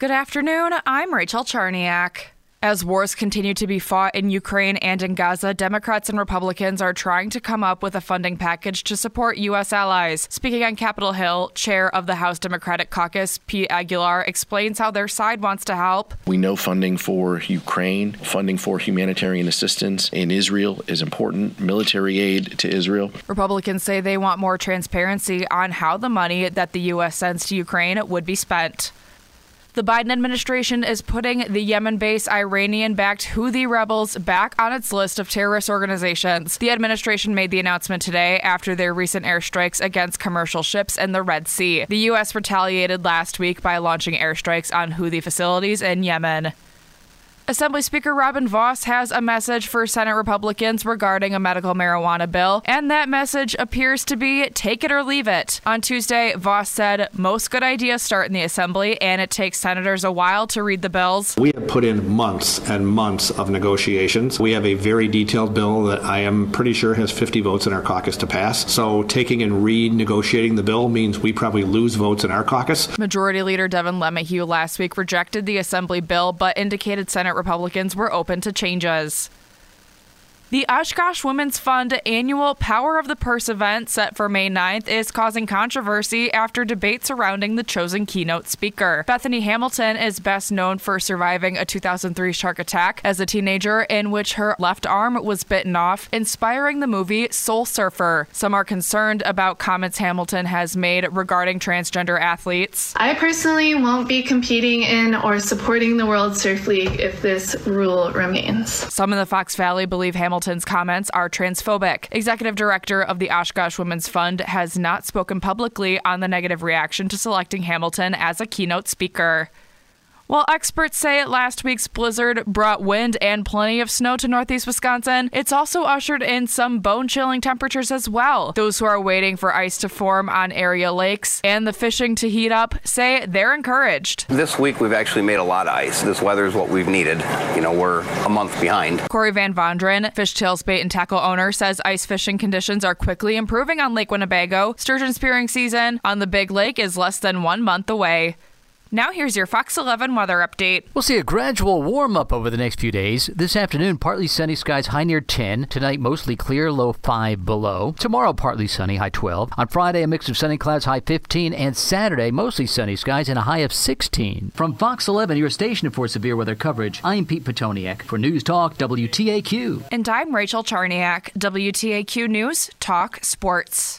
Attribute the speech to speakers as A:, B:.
A: Good afternoon. I'm Rachel Charniak. As wars continue to be fought in Ukraine and in Gaza, Democrats and Republicans are trying to come up with a funding package to support U.S. allies. Speaking on Capitol Hill, Chair of the House Democratic Caucus, Pete Aguilar, explains how their side wants to help.
B: We know funding for Ukraine, funding for humanitarian assistance in Israel is important, military aid to Israel.
A: Republicans say they want more transparency on how the money that the U.S. sends to Ukraine would be spent. The Biden administration is putting the Yemen based Iranian backed Houthi rebels back on its list of terrorist organizations. The administration made the announcement today after their recent airstrikes against commercial ships in the Red Sea. The U.S. retaliated last week by launching airstrikes on Houthi facilities in Yemen. Assembly Speaker Robin Vos has a message for Senate Republicans regarding a medical marijuana bill, and that message appears to be take it or leave it. On Tuesday, Vos said most good ideas start in the Assembly, and it takes senators a while to read the bills.
C: We have put in months and months of negotiations. We have a very detailed bill that I am pretty sure has 50 votes in our caucus to pass. So taking and renegotiating the bill means we probably lose votes in our caucus.
A: Majority Leader Devin LeMahieu last week rejected the Assembly bill, but indicated Senate Republicans were open to changes. The Oshkosh Women's Fund annual Power of the Purse event set for May 9th is causing controversy after debate surrounding the chosen keynote speaker. Bethany Hamilton is best known for surviving a 2003 shark attack as a teenager in which her left arm was bitten off, inspiring the movie Soul Surfer. Some are concerned about comments Hamilton has made regarding transgender athletes.
D: I personally won't be competing in or supporting the World Surf League if this rule remains.
A: Some in the Fox Valley believe Hamilton Hamilton's comments are transphobic. Executive director of the Oshkosh Women's Fund has not spoken publicly on the negative reaction to selecting Hamilton as a keynote speaker. While experts say last week's blizzard brought wind and plenty of snow to northeast Wisconsin, it's also ushered in some bone chilling temperatures as well. Those who are waiting for ice to form on area lakes and the fishing to heat up say they're encouraged.
E: This week we've actually made a lot of ice. This weather is what we've needed. You know, we're a month behind.
A: Corey Van Vondren, Fishtails Bait and Tackle owner, says ice fishing conditions are quickly improving on Lake Winnebago. Sturgeon spearing season on the Big Lake is less than one month away. Now here's your Fox 11 weather update.
F: We'll see a gradual warm up over the next few days. This afternoon, partly sunny skies, high near 10. Tonight, mostly clear, low 5 below. Tomorrow, partly sunny, high 12. On Friday, a mix of sunny clouds, high 15. And Saturday, mostly sunny skies and a high of 16. From Fox 11, your station for severe weather coverage, I'm Pete Petoniak for News Talk WTAQ.
A: And I'm Rachel Charniak, WTAQ News Talk Sports.